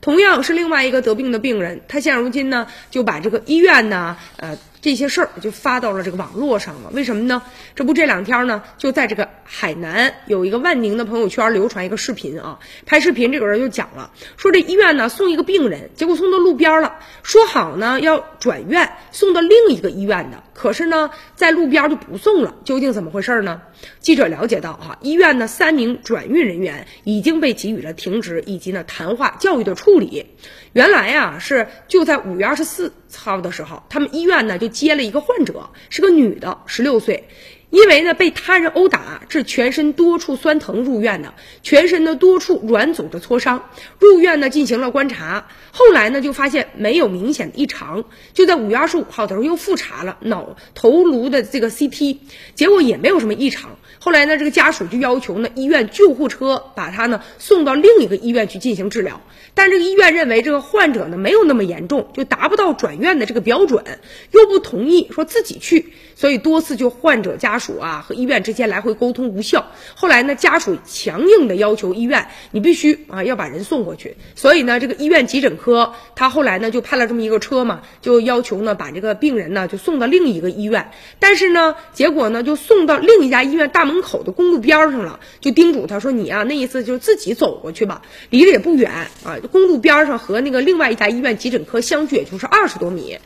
同样是另外一个得病的病人，他现如今呢就把这个医院呢，呃。这些事儿就发到了这个网络上了，为什么呢？这不这两天呢，就在这个海南有一个万宁的朋友圈流传一个视频啊，拍视频这个人就讲了，说这医院呢送一个病人，结果送到路边了，说好呢要转院送到另一个医院的，可是呢在路边就不送了，究竟怎么回事呢？记者了解到哈，医院呢三名转运人员已经被给予了停职以及呢谈话教育的处理。原来呀是就在五月二十四操的时候，他们医院呢就接了一个患者，是个女的，十六岁。因为呢被他人殴打致全身多处酸疼入院的，全身的多处软组织挫伤，入院呢进行了观察，后来呢就发现没有明显的异常，就在五月二十五号的时候又复查了脑头颅的这个 CT，结果也没有什么异常。后来呢这个家属就要求呢医院救护车把他呢送到另一个医院去进行治疗，但这个医院认为这个患者呢没有那么严重，就达不到转院的这个标准，又不同意说自己去，所以多次就患者家。属啊和医院之间来回沟通无效，后来呢家属强硬的要求医院，你必须啊要把人送过去。所以呢这个医院急诊科他后来呢就派了这么一个车嘛，就要求呢把这个病人呢就送到另一个医院。但是呢结果呢就送到另一家医院大门口的公路边上了，就叮嘱他说你啊那意思就是自己走过去吧，离着也不远啊，公路边上和那个另外一家医院急诊科相距也就是二十多米。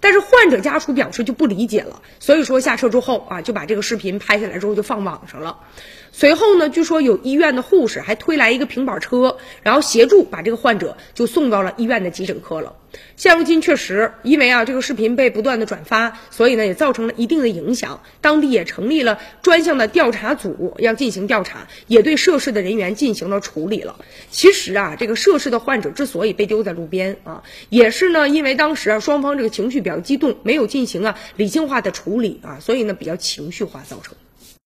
但是患者家属表示就不理解了，所以说下车之后啊，就把这个视频拍下来之后就放网上了。随后呢，据说有医院的护士还推来一个平板车，然后协助把这个患者就送到了医院的急诊科了。现如今确实，因为啊这个视频被不断的转发，所以呢也造成了一定的影响。当地也成立了专项的调查组，要进行调查，也对涉事的人员进行了处理了。其实啊，这个涉事的患者之所以被丢在路边啊，也是呢因为当时啊双方这个情绪比较激动，没有进行啊理性化的处理啊，所以呢比较情绪化造成。